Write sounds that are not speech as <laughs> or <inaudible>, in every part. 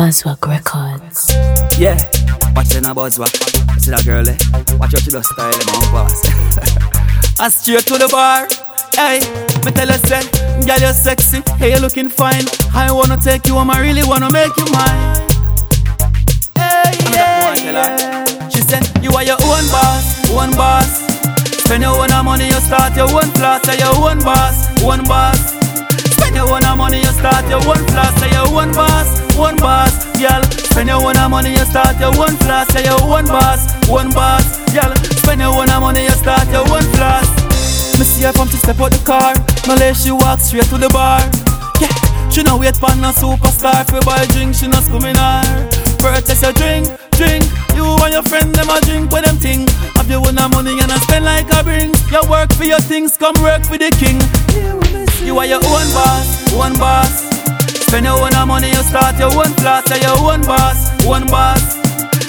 Buzzwalk Records. Yeah, watch in a buzzwalk. See that girl, eh? Watch out, she does style, eh, man, pass. and <laughs> straight to the bar. Hey, me tell her, say, girl, you're sexy. Hey, you're looking fine. I wanna take you home, I really wanna make you mine. Hey, yeah, yeah. She said, you are your own boss, one boss. Spend your own money, you start your own flat, say your own boss, one boss. Money, you start your own flat, say your own boss, one boss, girl. Spend your own money, you start your own flat. Me see her from to step out the car, let she walk straight to the bar. Yeah, she no wait for no superstar for buy drink, she no scumming her. Purchase a drink, drink. You and your friend them a drink with them thing. Have you own money and I spend like a bring. You work for your things, come work for the king. You are your own boss, one boss. Spend your own money, you start your own flat, say your own boss, one boss.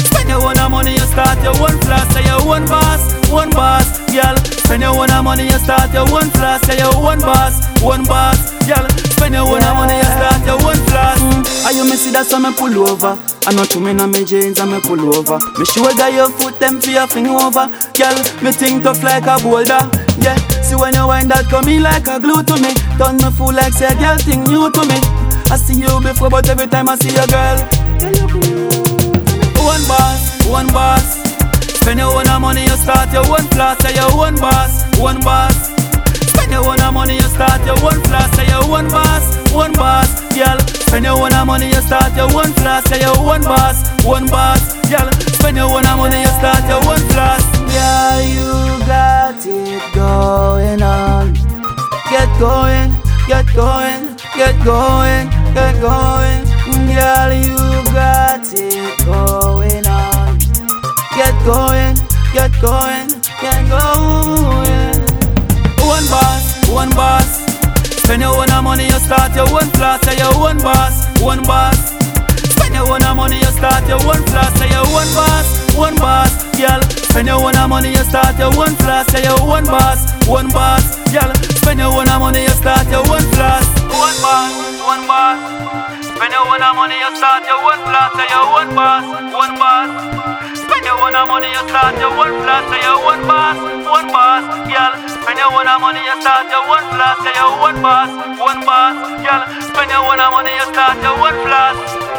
Spend your own money, you start your own flat, say your own boss, one boss, girl. Spend your own money, you start your own flat, say your own boss, one boss, girl. Spend your own money, you start your own flat. Mm. Are you see that so me pull over? I know too many me jeans and me pull over. Me shoulder your foot them your fling over, girl. Me think tough like a boulder, yeah. See when you wind that in like a glue to me. Turn me fool like say girl thing new to me. I see you before, but every time I see a girl. Start your own flat, say your own boss, one boss. Spend your own money, you start your own flat, say your own boss, one boss, girl. Spend your own money, you start your own flat, say your own boss, one boss, girl. Spend your own money, you start your own flat. Yeah, you got it going on. Get going, get going, get going, get going. Girl, you got it going, get going. One boss, one boss. Spend your own money, you start your own flat, say your own boss, one boss. Spend your own money, you start your own flat, say your own boss, one boss, girl. Spend your own money, you start your own flat, say your own boss, one boss, girl. Spend your own money, you start your own flat, one boss, one boss. Spend your own money, you start your own flat, say your own one boss. You start your own flat, say your own boss, one boss, girl. Spend your own money, you start your own flat, say your own boss, one boss, girl. Spend your own money, you start your own flat.